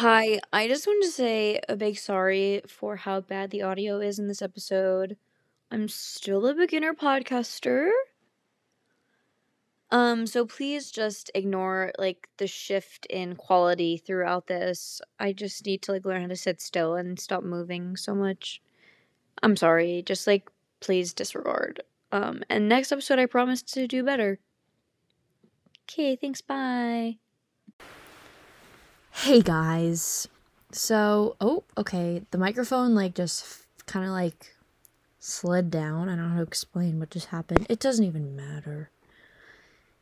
Hi, I just wanted to say a big sorry for how bad the audio is in this episode. I'm still a beginner podcaster. Um, so please just ignore like the shift in quality throughout this. I just need to like learn how to sit still and stop moving so much. I'm sorry. Just like please disregard. Um, and next episode I promise to do better. Okay, thanks. Bye. Hey guys. So, oh, okay. The microphone like just f- kind of like slid down. I don't know how to explain what just happened. It doesn't even matter.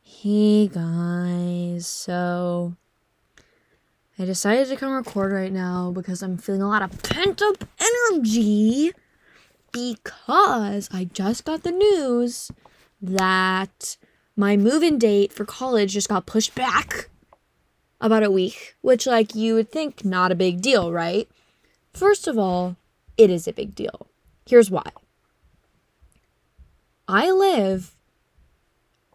Hey guys. So, I decided to come record right now because I'm feeling a lot of pent up energy because I just got the news that my move in date for college just got pushed back about a week, which, like, you would think not a big deal, right? First of all, it is a big deal. Here's why I live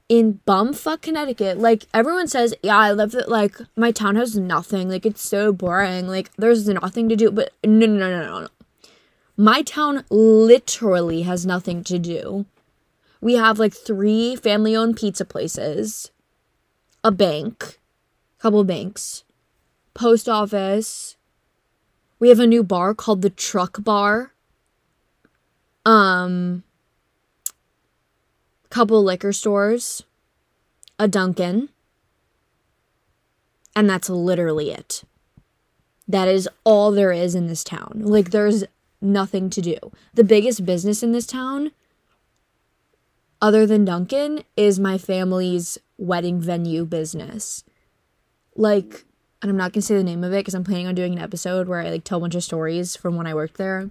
in bumfuck Connecticut. Like, everyone says, yeah, I live that, like, my town has nothing. Like, it's so boring. Like, there's nothing to do. But no, no, no, no, no. My town literally has nothing to do. We have like three family owned pizza places, a bank, couple banks, post office. We have a new bar called the Truck Bar. Um, couple liquor stores, a Dunkin', and that's literally it. That is all there is in this town. Like there's nothing to do. The biggest business in this town other than Dunkin' is my family's wedding venue business like and I'm not gonna say the name of it because I'm planning on doing an episode where I like tell a bunch of stories from when I worked there.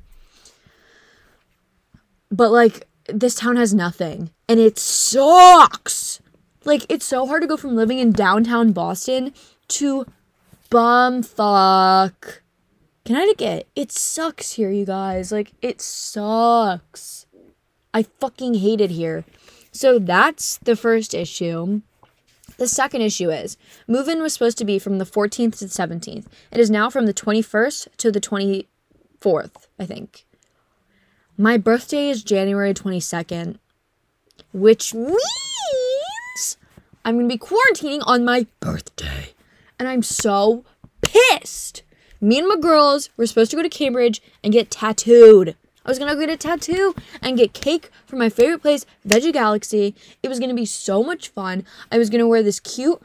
But like this town has nothing and it sucks. Like it's so hard to go from living in downtown Boston to bumfuck Connecticut. It sucks here, you guys. Like it sucks. I fucking hate it here. So that's the first issue. The second issue is move in was supposed to be from the 14th to the 17th. It is now from the 21st to the 24th, I think. My birthday is January 22nd, which means I'm going to be quarantining on my birthday. And I'm so pissed. Me and my girls were supposed to go to Cambridge and get tattooed. I was gonna go get a tattoo and get cake from my favorite place, Veggie Galaxy. It was gonna be so much fun. I was gonna wear this cute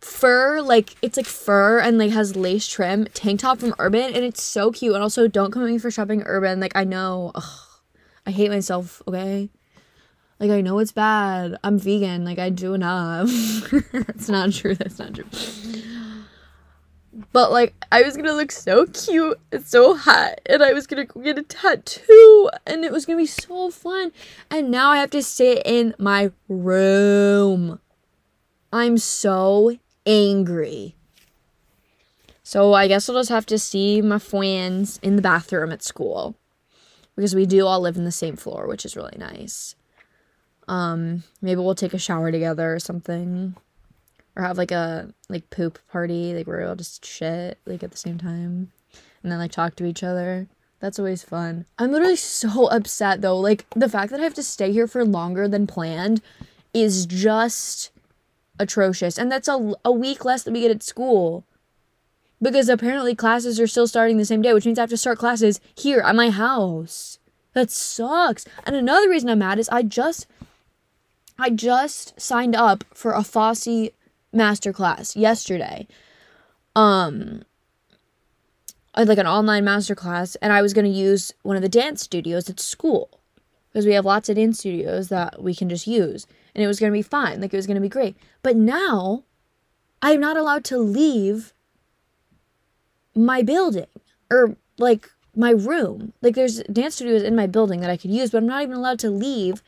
fur, like it's like fur and like has lace trim tank top from Urban, and it's so cute. And also, don't come at me for shopping Urban. Like I know, ugh, I hate myself. Okay, like I know it's bad. I'm vegan. Like I do enough. That's not true. That's not true. But like I was gonna look so cute and so hot and I was gonna get a tattoo and it was gonna be so fun. And now I have to sit in my room. I'm so angry. So I guess I'll just have to see my friends in the bathroom at school. Because we do all live in the same floor, which is really nice. Um, maybe we'll take a shower together or something or have like a like poop party, like where we all just shit like at the same time, and then like talk to each other. That's always fun. I'm literally so upset though. Like the fact that I have to stay here for longer than planned is just atrocious. And that's a, a week less than we get at school. Because apparently classes are still starting the same day, which means I have to start classes here at my house. That sucks. And another reason I'm mad is I just I just signed up for a Fosse masterclass yesterday. Um had like an online masterclass and I was going to use one of the dance studios at school because we have lots of dance studios that we can just use and it was going to be fine like it was going to be great but now i'm not allowed to leave my building or like my room like there's dance studios in my building that i could use but i'm not even allowed to leave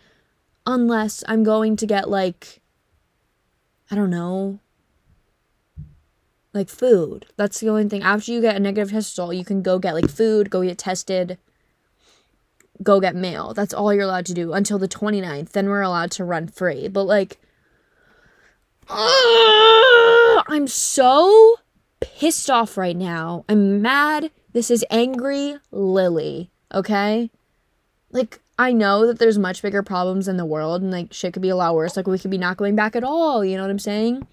unless i'm going to get like I don't know, like food. That's the only thing. After you get a negative test result, you can go get like food, go get tested, go get mail. That's all you're allowed to do until the 29th. Then we're allowed to run free. But like, uh, I'm so pissed off right now. I'm mad. This is angry Lily, okay? Like, I know that there's much bigger problems in the world and like shit could be a lot worse. Like, we could be not going back at all, you know what I'm saying?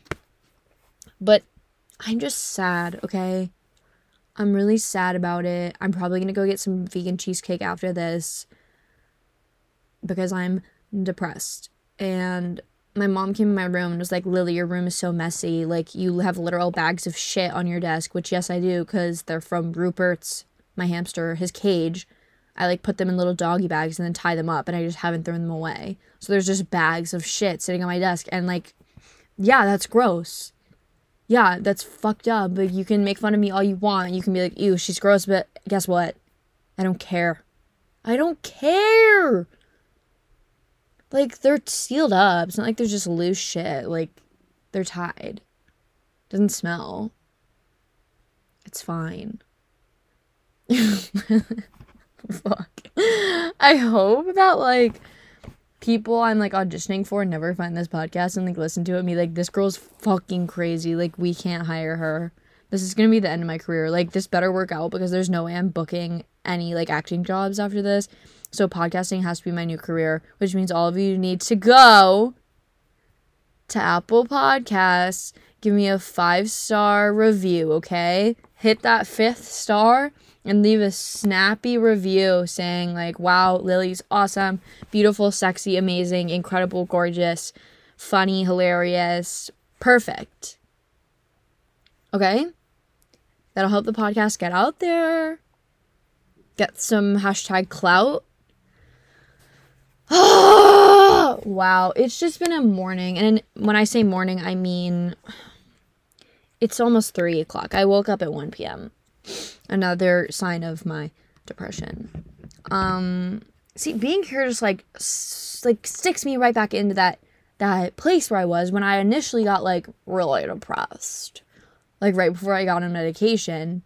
But I'm just sad, okay? I'm really sad about it. I'm probably gonna go get some vegan cheesecake after this because I'm depressed. And my mom came in my room and was like, Lily, your room is so messy. Like, you have literal bags of shit on your desk, which, yes, I do, because they're from Rupert's, my hamster, his cage. I like put them in little doggy bags and then tie them up, and I just haven't thrown them away. So there's just bags of shit sitting on my desk. And, like, yeah, that's gross. Yeah, that's fucked up. But you can make fun of me all you want. You can be like, ew, she's gross, but guess what? I don't care. I don't care. Like they're sealed up. It's not like they're just loose shit. Like they're tied. Doesn't smell. It's fine. Fuck. I hope that like people I'm like auditioning for never find this podcast and like listen to it and be like, this girl's fucking crazy. Like we can't hire her. This is gonna be the end of my career. Like this better work out because there's no way I'm booking any like acting jobs after this. So podcasting has to be my new career, which means all of you need to go to Apple Podcasts, give me a five star review, okay? Hit that fifth star and leave a snappy review saying, like, wow, Lily's awesome, beautiful, sexy, amazing, incredible, gorgeous, funny, hilarious, perfect. Okay? That'll help the podcast get out there, get some hashtag clout. wow, it's just been a morning. And when I say morning, I mean it's almost three o'clock. I woke up at 1 p.m another sign of my depression. Um, see, being here just like s- like sticks me right back into that that place where I was when I initially got like really depressed. Like right before I got on medication.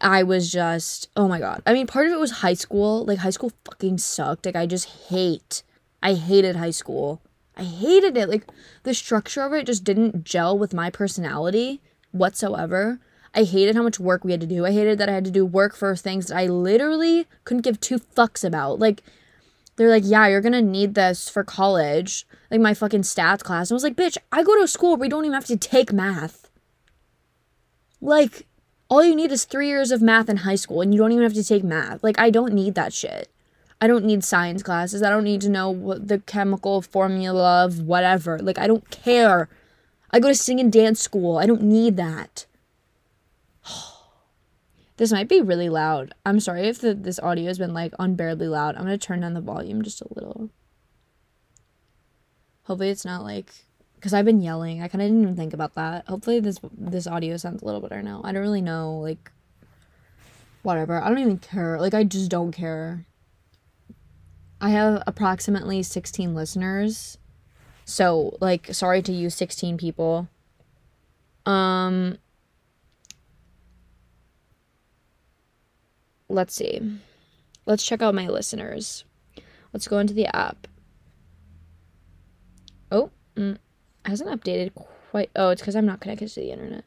I was just, oh my god. I mean, part of it was high school. Like high school fucking sucked. Like I just hate. I hated high school. I hated it. Like the structure of it just didn't gel with my personality whatsoever. I hated how much work we had to do. I hated that I had to do work for things that I literally couldn't give two fucks about. Like, they're like, yeah, you're gonna need this for college. Like, my fucking stats class. And I was like, bitch, I go to a school where we don't even have to take math. Like, all you need is three years of math in high school, and you don't even have to take math. Like, I don't need that shit. I don't need science classes. I don't need to know what the chemical formula of whatever. Like, I don't care. I go to sing and dance school. I don't need that. This might be really loud. I'm sorry if the, this audio has been like unbearably loud. I'm going to turn down the volume just a little. Hopefully it's not like cuz I've been yelling. I kind of didn't even think about that. Hopefully this this audio sounds a little better now. I don't really know like whatever. I don't even care. Like I just don't care. I have approximately 16 listeners. So, like sorry to you 16 people. Um let's see. Let's check out my listeners. Let's go into the app. Oh, mm, hasn't updated quite. Oh, it's because I'm not connected to the internet.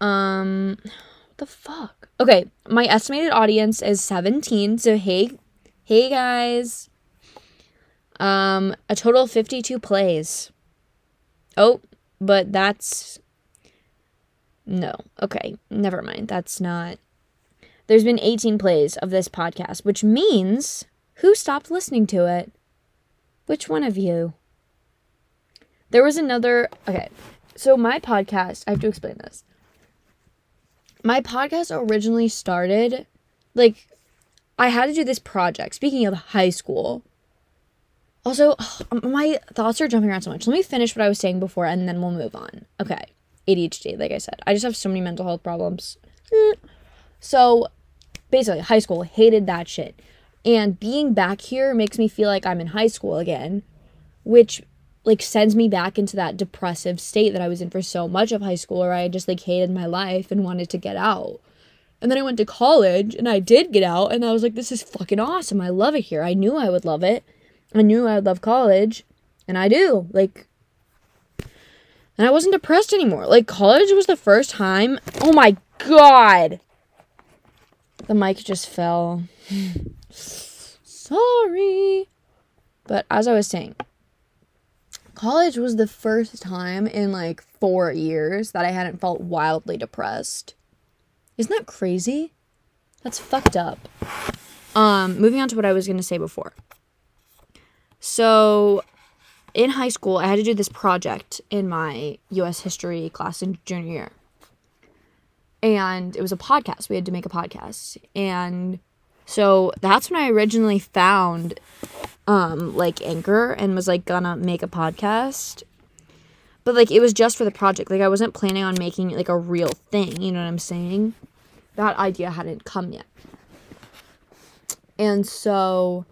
Um, what the fuck? Okay, my estimated audience is 17. So hey, hey guys. Um, a total of 52 plays. Oh, but that's no. Okay, never mind. That's not there's been 18 plays of this podcast, which means who stopped listening to it? Which one of you? There was another. Okay, so my podcast, I have to explain this. My podcast originally started like I had to do this project. Speaking of high school, also, my thoughts are jumping around so much. Let me finish what I was saying before and then we'll move on. Okay. ADHD, like I said. I just have so many mental health problems. Eh. So, basically high school hated that shit and being back here makes me feel like i'm in high school again which like sends me back into that depressive state that i was in for so much of high school where i just like hated my life and wanted to get out and then i went to college and i did get out and i was like this is fucking awesome i love it here i knew i would love it i knew i would love college and i do like And I wasn't depressed anymore. Like college was the first time. Oh my god. The mic just fell. Sorry. But as I was saying, college was the first time in like 4 years that I hadn't felt wildly depressed. Isn't that crazy? That's fucked up. Um moving on to what I was to say before. So, in high school, I had to do this project in my US history class in junior year. And it was a podcast. We had to make a podcast. And so that's when I originally found um like Anchor and was like gonna make a podcast. But like it was just for the project. Like I wasn't planning on making like a real thing, you know what I'm saying? That idea hadn't come yet. And so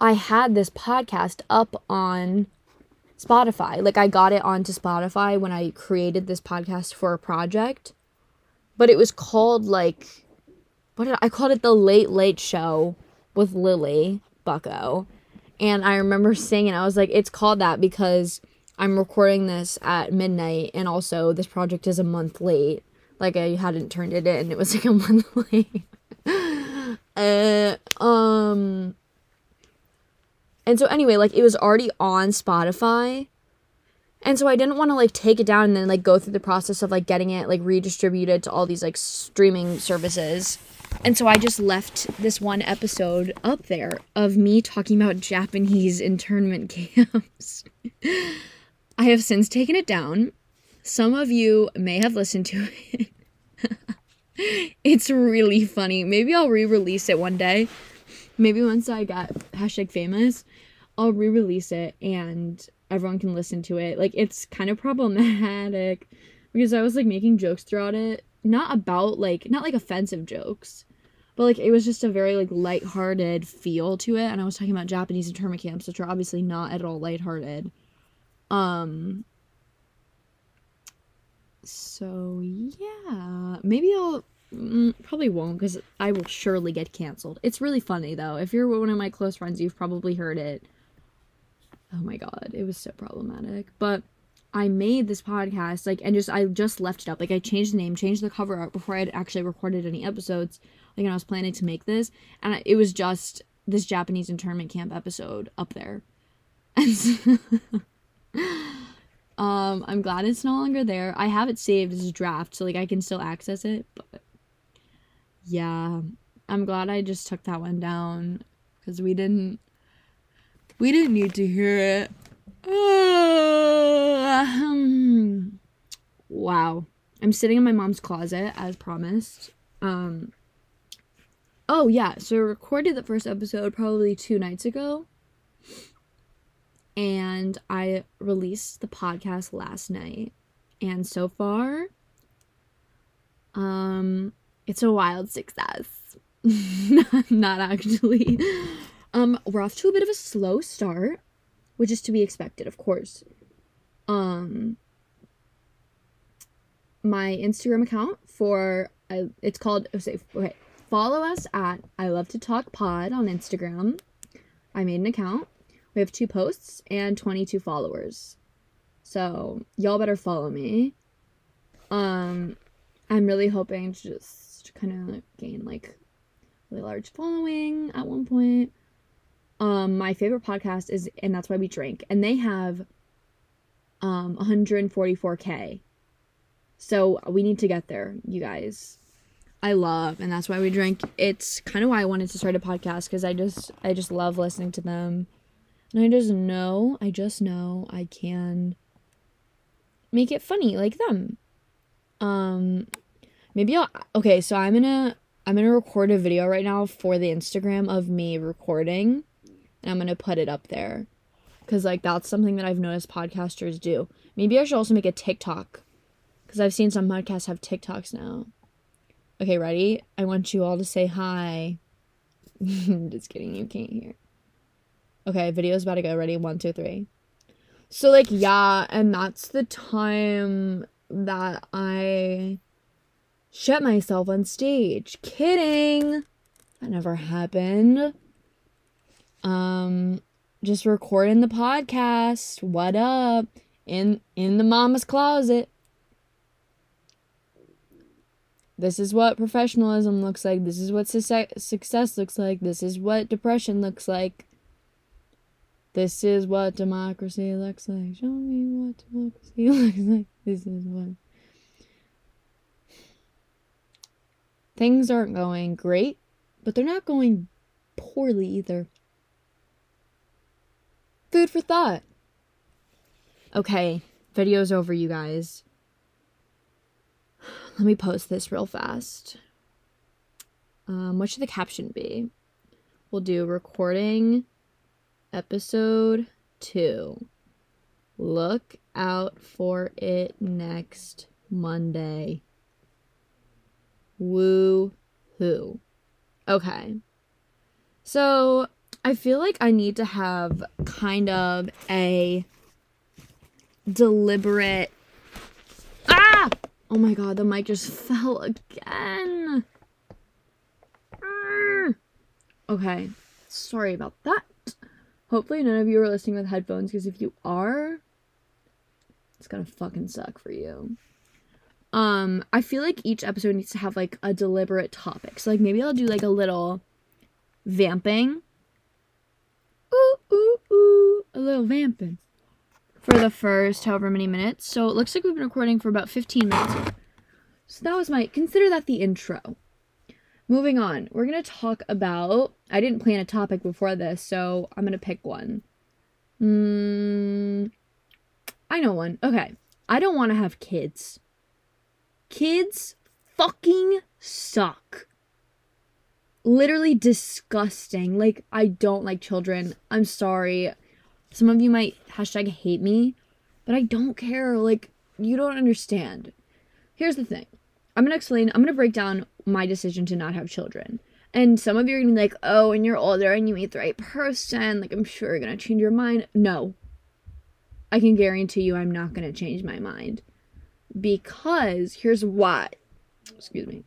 I had this podcast up on Spotify. Like I got it onto Spotify when I created this podcast for a project. But it was called like what did I, I called it the Late Late Show with Lily Bucko. And I remember saying it, I was like, it's called that because I'm recording this at midnight and also this project is a month late. Like I hadn't turned it in. It was like a month late. uh, um and so anyway, like it was already on Spotify. And so I didn't want to like take it down and then like go through the process of like getting it like redistributed to all these like streaming services. And so I just left this one episode up there of me talking about Japanese internment camps. I have since taken it down. Some of you may have listened to it. it's really funny. Maybe I'll re release it one day. Maybe once I get hashtag famous, I'll re release it and everyone can listen to it. Like, it's kind of problematic because I was like making jokes throughout it. Not about like, not like offensive jokes, but like it was just a very like lighthearted feel to it. And I was talking about Japanese internment camps, which are obviously not at all lighthearted. Um, so yeah, maybe I'll mm, probably won't because I will surely get canceled. It's really funny though. If you're one of my close friends, you've probably heard it. Oh my god, it was so problematic. But I made this podcast like and just I just left it up. Like I changed the name, changed the cover art before I had actually recorded any episodes. Like I was planning to make this, and I, it was just this Japanese internment camp episode up there. And so, um, I'm glad it's no longer there. I have it saved as a draft, so like I can still access it. But yeah, I'm glad I just took that one down because we didn't we didn't need to hear it. Uh, wow. I'm sitting in my mom's closet as promised. Um Oh yeah, so I recorded the first episode probably 2 nights ago. And I released the podcast last night. And so far um it's a wild success. Not actually. Um, we're off to a bit of a slow start, which is to be expected, of course. Um, my Instagram account for uh, it's called oh, say okay. Follow us at I love to talk pod on Instagram. I made an account. We have two posts and 22 followers. So, y'all better follow me. Um I'm really hoping to just kind of gain like really large following at one point. Um, my favorite podcast is and that's why we drink, and they have um 144k. So we need to get there, you guys. I love, and that's why we drink. It's kind of why I wanted to start a podcast because I just I just love listening to them, and I just know I just know I can make it funny like them. Um, maybe I'll okay. So I'm gonna I'm gonna record a video right now for the Instagram of me recording and I'm gonna put it up there. Cause like that's something that I've noticed podcasters do. Maybe I should also make a TikTok. Cause I've seen some podcasts have TikToks now. Okay, ready? I want you all to say hi. Just kidding, you can't hear. Okay, video's about to go. Ready? One, two, three. So like yeah, and that's the time that I shut myself on stage. Kidding. That never happened um just recording the podcast. What up? in in the mama's closet. This is what professionalism looks like. This is what success looks like. This is what depression looks like. This is what democracy looks like. Show me what democracy looks like. This is what. Things aren't going great, but they're not going poorly either. Food for thought. Okay, video's over, you guys. Let me post this real fast. Um, what should the caption be? We'll do recording episode two. Look out for it next Monday. Woo hoo. Okay. So I feel like I need to have kind of a deliberate. Ah! Oh my god, the mic just fell again. Mm. Okay, sorry about that. Hopefully, none of you are listening with headphones because if you are, it's gonna fucking suck for you. Um, I feel like each episode needs to have like a deliberate topic. So, like, maybe I'll do like a little vamping. Ooh, ooh, ooh, a little vamping for the first however many minutes. So it looks like we've been recording for about 15 minutes. So that was my, consider that the intro. Moving on, we're going to talk about, I didn't plan a topic before this, so I'm going to pick one. Mm, I know one. Okay. I don't want to have kids. Kids fucking suck. Literally disgusting. Like, I don't like children. I'm sorry. Some of you might hashtag hate me, but I don't care. Like, you don't understand. Here's the thing I'm gonna explain, I'm gonna break down my decision to not have children. And some of you are gonna be like, oh, and you're older and you meet the right person, like, I'm sure you're gonna change your mind. No. I can guarantee you I'm not gonna change my mind. Because here's why. Excuse me.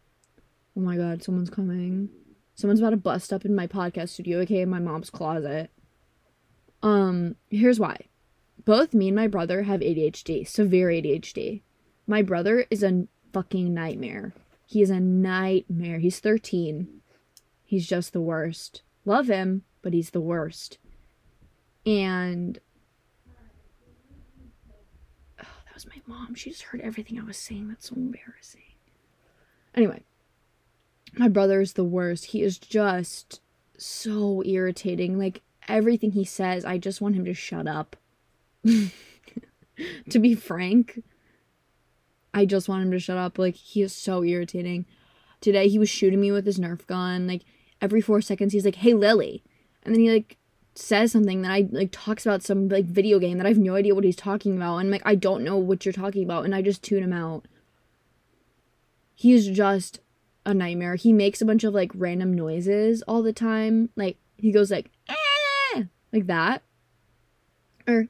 Oh my god, someone's coming. Someone's about to bust up in my podcast studio, okay, in my mom's closet. Um, here's why. Both me and my brother have ADHD, severe ADHD. My brother is a fucking nightmare. He is a nightmare. He's 13. He's just the worst. Love him, but he's the worst. And oh, that was my mom. She just heard everything I was saying. That's so embarrassing. Anyway, my brother is the worst. He is just so irritating. Like everything he says, I just want him to shut up. to be frank, I just want him to shut up. Like, he is so irritating. Today, he was shooting me with his Nerf gun. Like, every four seconds, he's like, hey, Lily. And then he, like, says something that I, like, talks about some, like, video game that I have no idea what he's talking about. And, like, I don't know what you're talking about. And I just tune him out. He's just a nightmare. He makes a bunch of, like, random noises all the time. Like, he goes, like, eh! like that or,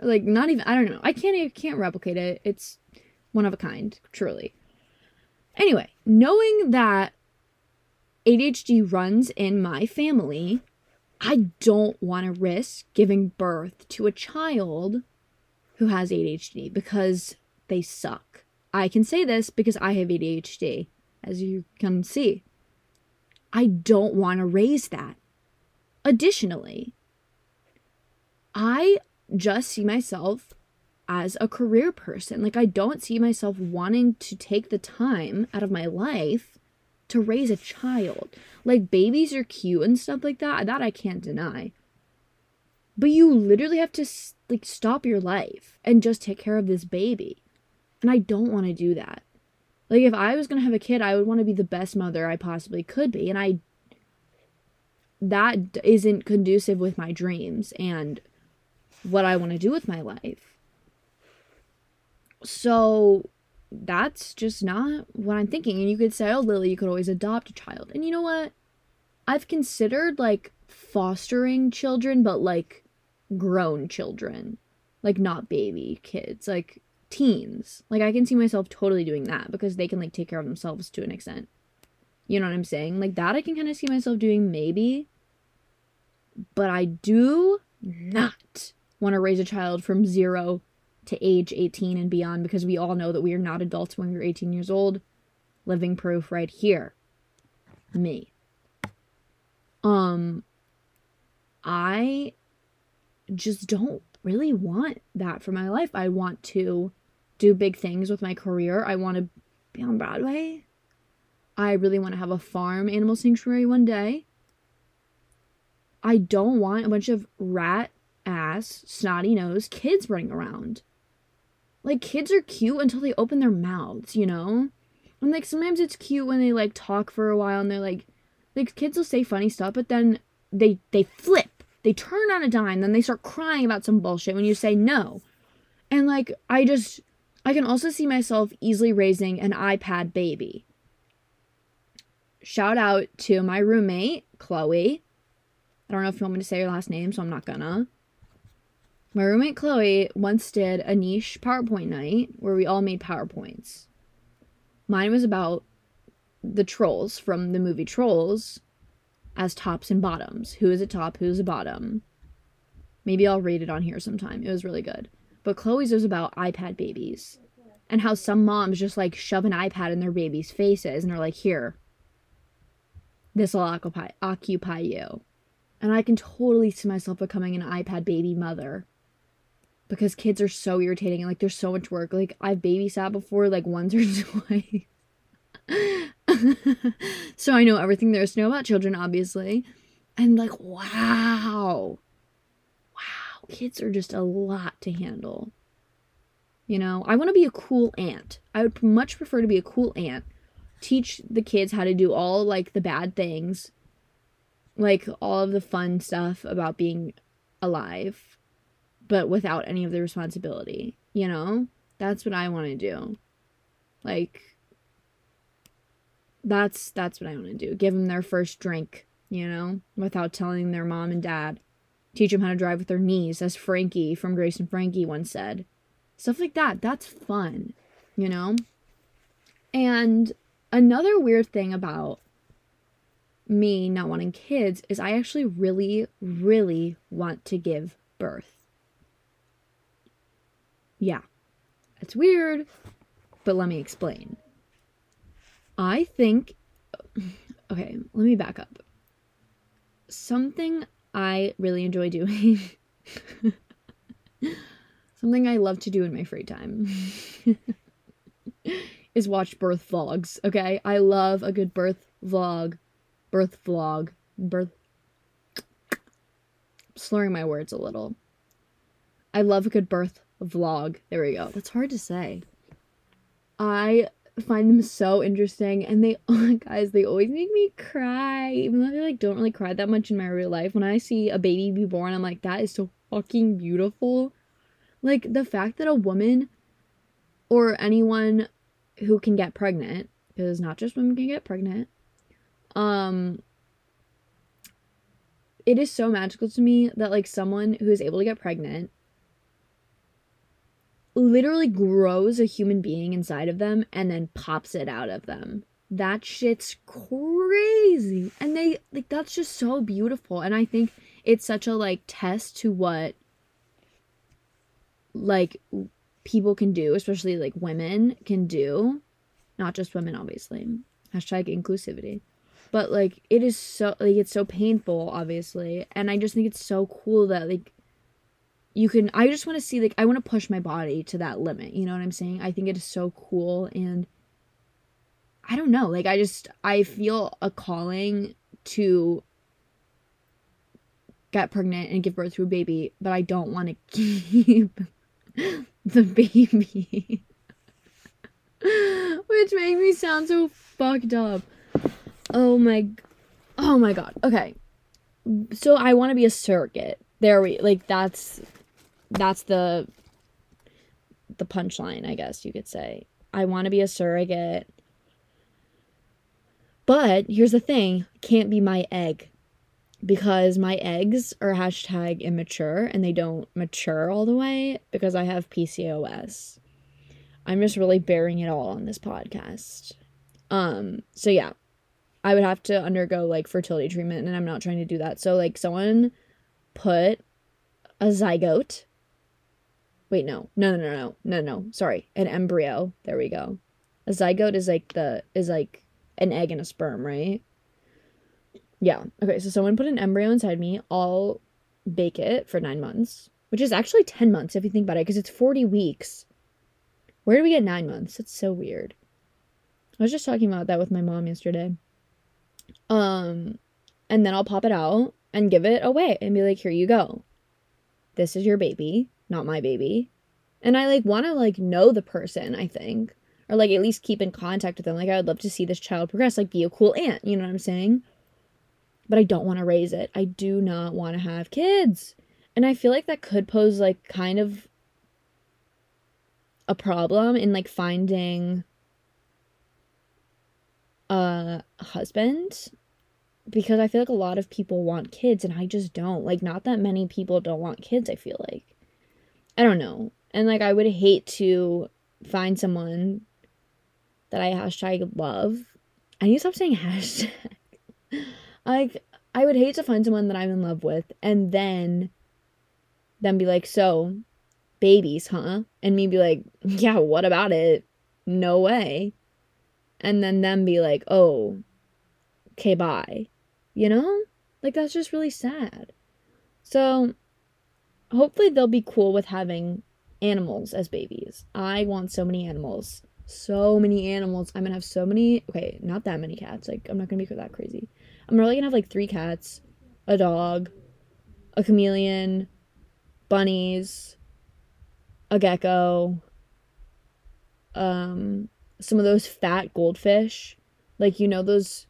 or like not even i don't know i can't I can't replicate it it's one of a kind truly anyway knowing that adhd runs in my family i don't want to risk giving birth to a child who has adhd because they suck i can say this because i have adhd as you can see i don't want to raise that Additionally, I just see myself as a career person. Like, I don't see myself wanting to take the time out of my life to raise a child. Like, babies are cute and stuff like that. That I can't deny. But you literally have to, like, stop your life and just take care of this baby. And I don't want to do that. Like, if I was going to have a kid, I would want to be the best mother I possibly could be. And I that isn't conducive with my dreams and what I want to do with my life. So that's just not what I'm thinking. And you could say, oh, Lily, you could always adopt a child. And you know what? I've considered like fostering children, but like grown children, like not baby kids, like teens. Like I can see myself totally doing that because they can like take care of themselves to an extent. You know what I'm saying? Like that I can kind of see myself doing maybe. But I do not want to raise a child from 0 to age 18 and beyond because we all know that we are not adults when we're 18 years old. Living proof right here. Me. Um I just don't really want that for my life. I want to do big things with my career. I want to be on Broadway. I really want to have a farm animal sanctuary one day. I don't want a bunch of rat ass, snotty nose kids running around. Like, kids are cute until they open their mouths, you know? And, like, sometimes it's cute when they, like, talk for a while and they're like, like, kids will say funny stuff, but then they, they flip. They turn on a dime, then they start crying about some bullshit when you say no. And, like, I just, I can also see myself easily raising an iPad baby. Shout out to my roommate, Chloe. I don't know if you want me to say your last name, so I'm not gonna. My roommate Chloe once did a niche PowerPoint night where we all made PowerPoints. Mine was about the trolls from the movie Trolls as tops and bottoms. Who is a top, who's a bottom. Maybe I'll read it on here sometime. It was really good. But Chloe's was about iPad babies and how some moms just like shove an iPad in their babies' faces and are like, here, this will occupy, occupy you. And I can totally see myself becoming an iPad baby mother because kids are so irritating and like there's so much work. Like I've babysat before like once or twice. so I know everything there is to know about children, obviously. And like, wow. Kids are just a lot to handle. You know, I want to be a cool aunt. I would much prefer to be a cool aunt. Teach the kids how to do all like the bad things, like all of the fun stuff about being alive but without any of the responsibility, you know? That's what I want to do. Like that's that's what I want to do. Give them their first drink, you know, without telling their mom and dad. Teach them how to drive with their knees, as Frankie from Grace and Frankie once said. Stuff like that. That's fun, you know? And another weird thing about me not wanting kids is I actually really, really want to give birth. Yeah, it's weird, but let me explain. I think. Okay, let me back up. Something I really enjoy doing. something I love to do in my free time. is watch birth vlogs, okay? I love a good birth vlog. Birth vlog. Birth. slurring my words a little. I love a good birth vlog. There we go. That's hard to say. I find them so interesting and they oh guys they always make me cry even though they like don't really cry that much in my real life. When i see a baby be born i'm like that is so fucking beautiful. Like the fact that a woman or anyone who can get pregnant because not just women can get pregnant um it is so magical to me that like someone who is able to get pregnant literally grows a human being inside of them and then pops it out of them. That shit's crazy. And they like that's just so beautiful. And I think it's such a like test to what like people can do, especially like women can do. Not just women, obviously. Hashtag inclusivity. But like it is so like it's so painful, obviously. And I just think it's so cool that like you can i just want to see like i want to push my body to that limit you know what i'm saying? I think it is so cool and i don't know like i just i feel a calling to get pregnant and give birth to a baby but i don't want to keep the baby. Which made me sound so fucked up. Oh my oh my god okay. So i want to be a surrogate. There we like that's that's the the punchline, I guess you could say. I want to be a surrogate. But here's the thing can't be my egg because my eggs are hashtag immature and they don't mature all the way because I have PCOS. I'm just really bearing it all on this podcast. Um, so yeah, I would have to undergo like fertility treatment and I'm not trying to do that. So like someone put a zygote Wait, no. No, no, no, no. No, no. Sorry. An embryo. There we go. A zygote is like the is like an egg and a sperm, right? Yeah. Okay, so someone put an embryo inside me. I'll bake it for 9 months, which is actually 10 months if you think about it because it's 40 weeks. Where do we get 9 months? That's so weird. I was just talking about that with my mom yesterday. Um and then I'll pop it out and give it away and be like, "Here you go. This is your baby, not my baby." And I like want to like know the person, I think, or like at least keep in contact with them. Like I would love to see this child progress, like be a cool aunt, you know what I'm saying? But I don't want to raise it. I do not want to have kids. And I feel like that could pose like kind of a problem in like finding a husband because I feel like a lot of people want kids and I just don't. Like, not that many people don't want kids, I feel like. I don't know. And like, I would hate to find someone that I hashtag love. I need to stop saying hashtag. like, I would hate to find someone that I'm in love with and then then be like, so babies, huh? And me be like, yeah, what about it? No way. And then them be like, oh, okay, bye. You know? Like, that's just really sad. So, hopefully, they'll be cool with having animals as babies. I want so many animals. So many animals. I'm gonna have so many. Okay, not that many cats. Like, I'm not gonna be that crazy. I'm really gonna have like three cats, a dog, a chameleon, bunnies, a gecko, um, some of those fat goldfish. Like, you know, those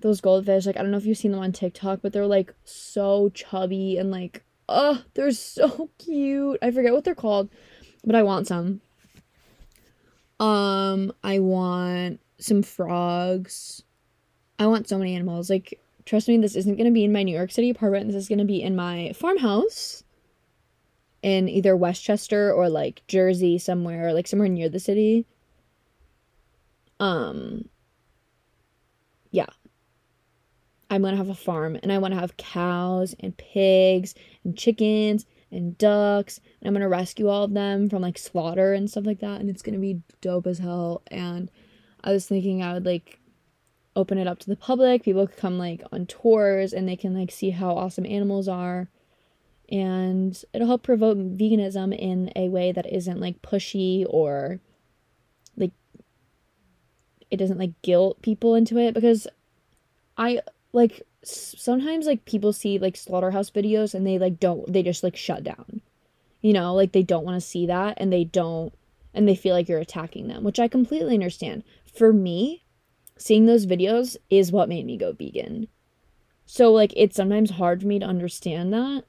those goldfish. Like I don't know if you've seen them on TikTok, but they're like so chubby and like oh, they're so cute. I forget what they're called, but I want some. Um, I want some frogs. I want so many animals. Like trust me, this isn't going to be in my New York City apartment. This is going to be in my farmhouse in either Westchester or like Jersey somewhere, like somewhere near the city. Um yeah, I'm going to have a farm and I want to have cows and pigs and chickens and ducks and I'm going to rescue all of them from like slaughter and stuff like that and it's going to be dope as hell and I was thinking I would like open it up to the public. People could come like on tours and they can like see how awesome animals are and it'll help promote veganism in a way that isn't like pushy or like it doesn't like guilt people into it because I like sometimes like people see like slaughterhouse videos and they like don't they just like shut down. You know like they don't want to see that and they don't and they feel like you're attacking them which i completely understand. For me seeing those videos is what made me go vegan. So like it's sometimes hard for me to understand that.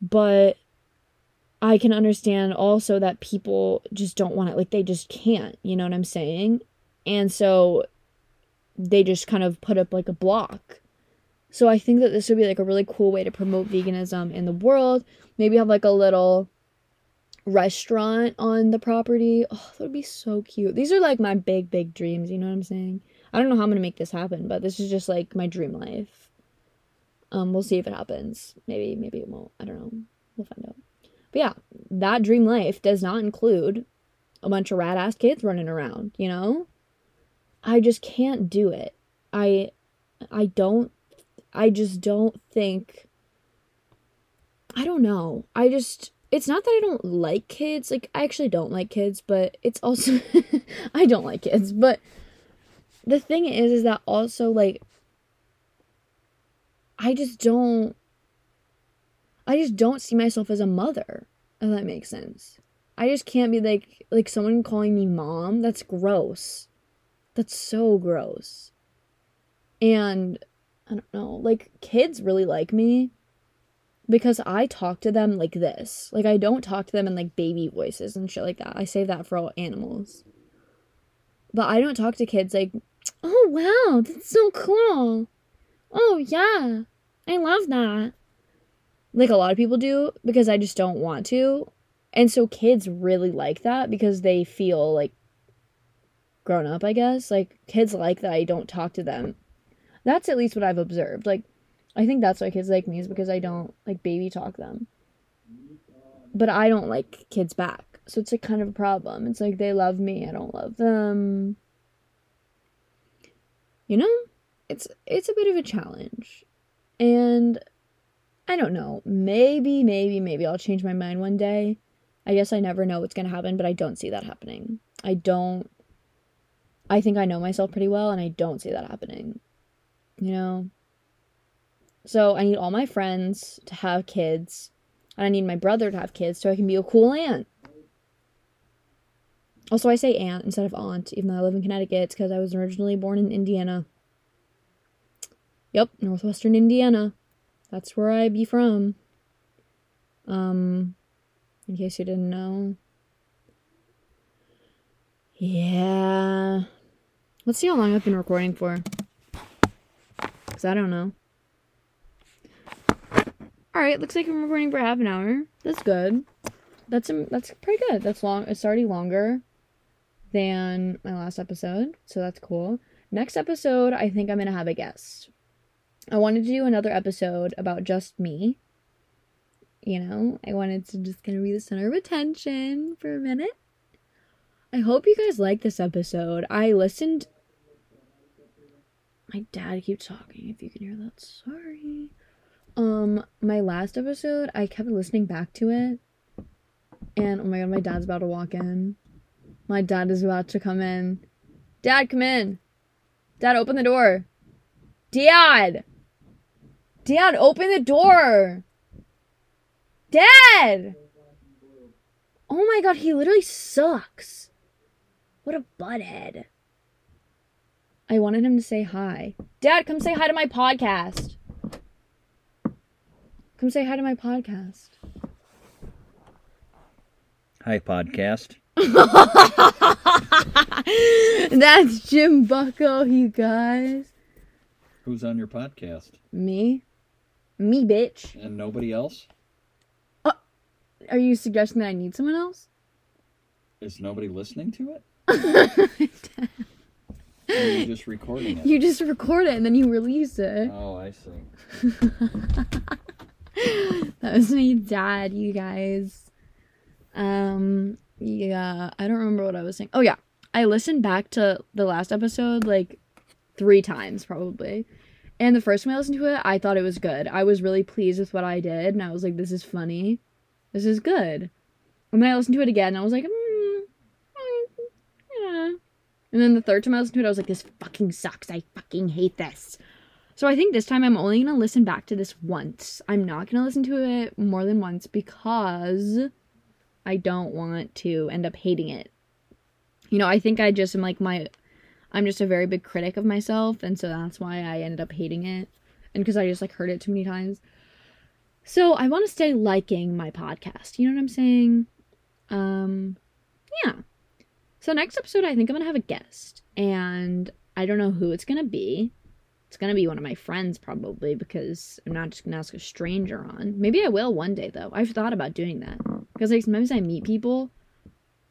But i can understand also that people just don't want it like they just can't you know what i'm saying? And so they just kind of put up like a block. So I think that this would be like a really cool way to promote veganism in the world. Maybe have like a little restaurant on the property. Oh, that would be so cute. These are like my big, big dreams. You know what I'm saying? I don't know how I'm gonna make this happen, but this is just like my dream life. Um, we'll see if it happens. Maybe, maybe it won't. I don't know. We'll find out. But yeah, that dream life does not include a bunch of rat ass kids running around. You know, I just can't do it. I I don't I just don't think I don't know. I just it's not that I don't like kids. Like I actually don't like kids, but it's also I don't like kids, but the thing is is that also like I just don't I just don't see myself as a mother. If that makes sense. I just can't be like like someone calling me mom. That's gross. That's so gross. And I don't know, like kids really like me because I talk to them like this. Like I don't talk to them in like baby voices and shit like that. I save that for all animals. But I don't talk to kids like, "Oh wow, that's so cool." "Oh yeah. I love that." Like a lot of people do because I just don't want to. And so kids really like that because they feel like grown up, I guess. Like kids like that I don't talk to them. That's at least what I've observed. Like I think that's why kids like me is because I don't like baby talk them. but I don't like kids back. So it's like kind of a problem. It's like they love me, I don't love them. You know? It's it's a bit of a challenge. And I don't know. Maybe, maybe, maybe I'll change my mind one day. I guess I never know what's going to happen, but I don't see that happening. I don't. I think I know myself pretty well, and I don't see that happening. You know? So I need all my friends to have kids, and I need my brother to have kids so I can be a cool aunt. Also, I say aunt instead of aunt, even though I live in Connecticut. Because I was originally born in Indiana. Yep, northwestern Indiana. That's where I be from. Um, in case you didn't know. Yeah. Let's see how long I've been recording for. Because I don't know. Alright, looks like I'm recording for half an hour. That's good. That's um, that's pretty good. That's long. It's already longer than my last episode, so that's cool. Next episode, I think I'm gonna have a guest. I wanted to do another episode about just me. You know, I wanted to just kind of be the center of attention for a minute. I hope you guys like this episode. I listened. My dad keeps talking. If you can hear that, sorry. Um, my last episode, I kept listening back to it, and oh my god, my dad's about to walk in. My dad is about to come in. Dad, come in. Dad, open the door. Dad! Dad, open the door! Dad! Oh my god, he literally sucks. What a butthead. I wanted him to say hi. Dad, come say hi to my podcast. Come say hi to my podcast. Hi, podcast. That's Jim Bucko, you guys. Who's on your podcast? Me? Me, bitch. And nobody else? Uh, are you suggesting that I need someone else? Is nobody listening to it? You just recording it? you just record it and then you release it. Oh, I see. that was my dad, you guys. Um, yeah, I don't remember what I was saying. Oh, yeah. I listened back to the last episode like three times, probably. And the first time I listened to it, I thought it was good. I was really pleased with what I did, and I was like, this is funny. This is good. And then I listened to it again, and I was like, mm. And then the third time I listened to it, I was like, this fucking sucks. I fucking hate this. So I think this time I'm only gonna listen back to this once. I'm not gonna listen to it more than once because I don't want to end up hating it. You know, I think I just am like my I'm just a very big critic of myself, and so that's why I ended up hating it. And because I just like heard it too many times. So I want to stay liking my podcast. You know what I'm saying? Um yeah. So next episode I think I'm gonna have a guest. And I don't know who it's gonna be. It's gonna be one of my friends probably because I'm not just gonna ask a stranger on. Maybe I will one day though. I've thought about doing that. Because like sometimes I meet people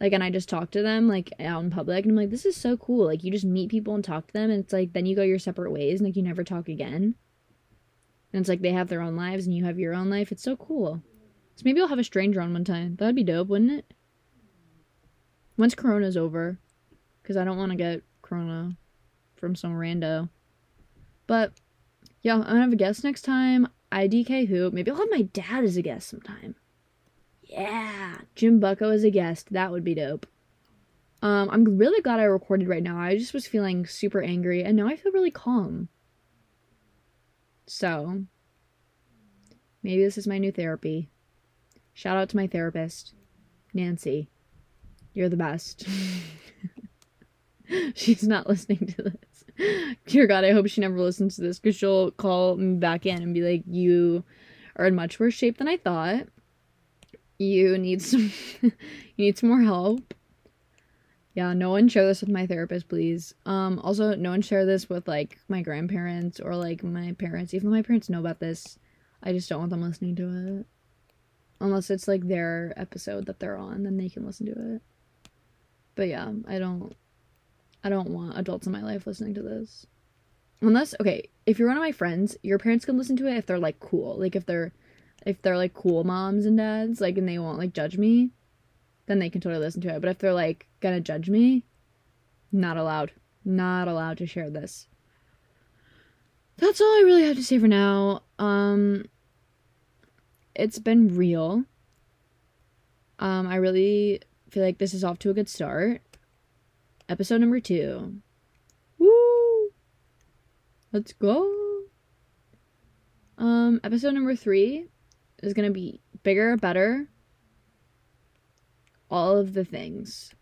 like and I just talk to them like out in public and I'm like, this is so cool. Like you just meet people and talk to them and it's like then you go your separate ways and like you never talk again. And it's like they have their own lives and you have your own life. It's so cool. So maybe I'll have a stranger on one time. That'd be dope, wouldn't it? Once Corona's over. Because I don't want to get Corona from some rando. But yeah, I'm gonna have a guest next time. IDK who? Maybe I'll have my dad as a guest sometime. Yeah, Jim Bucko as a guest. That would be dope. Um, I'm really glad I recorded right now. I just was feeling super angry, and now I feel really calm. So, maybe this is my new therapy. Shout out to my therapist, Nancy. You're the best. She's not listening to this. Dear God, I hope she never listens to this because she'll call me back in and be like, You are in much worse shape than I thought. You need some you need some more help. Yeah, no one share this with my therapist, please. Um, also no one share this with like my grandparents or like my parents. Even though my parents know about this, I just don't want them listening to it. Unless it's like their episode that they're on, then they can listen to it. But yeah, I don't I don't want adults in my life listening to this. Unless okay, if you're one of my friends, your parents can listen to it if they're like cool. Like if they're if they're like cool moms and dads, like and they won't like judge me, then they can totally listen to it. But if they're like gonna judge me, not allowed. Not allowed to share this. That's all I really have to say for now. Um it's been real. Um I really feel like this is off to a good start. Episode number 2. Woo! Let's go. Um episode number 3 is to be bigger, better. All of the things.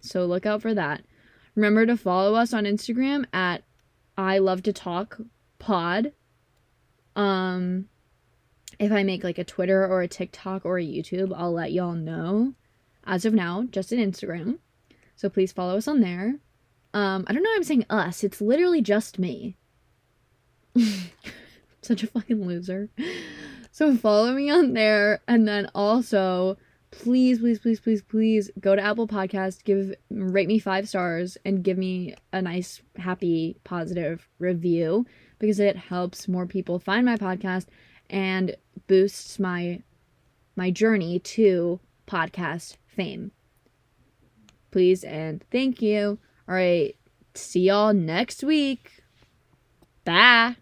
So look out for that. Remember to follow us on Instagram at I love to talk pod. Um if I make like a Twitter or a TikTok or a YouTube, I'll let y'all know. As of now, just an Instagram. So please follow us on there. Um I don't know why I'm saying us. It's literally just me. Such a fucking loser. So follow me on there and then also please, please, please, please, please go to Apple Podcast, give rate me five stars, and give me a nice, happy, positive review because it helps more people find my podcast and boosts my my journey to podcast fame. Please and thank you. All right, see y'all next week. Bye.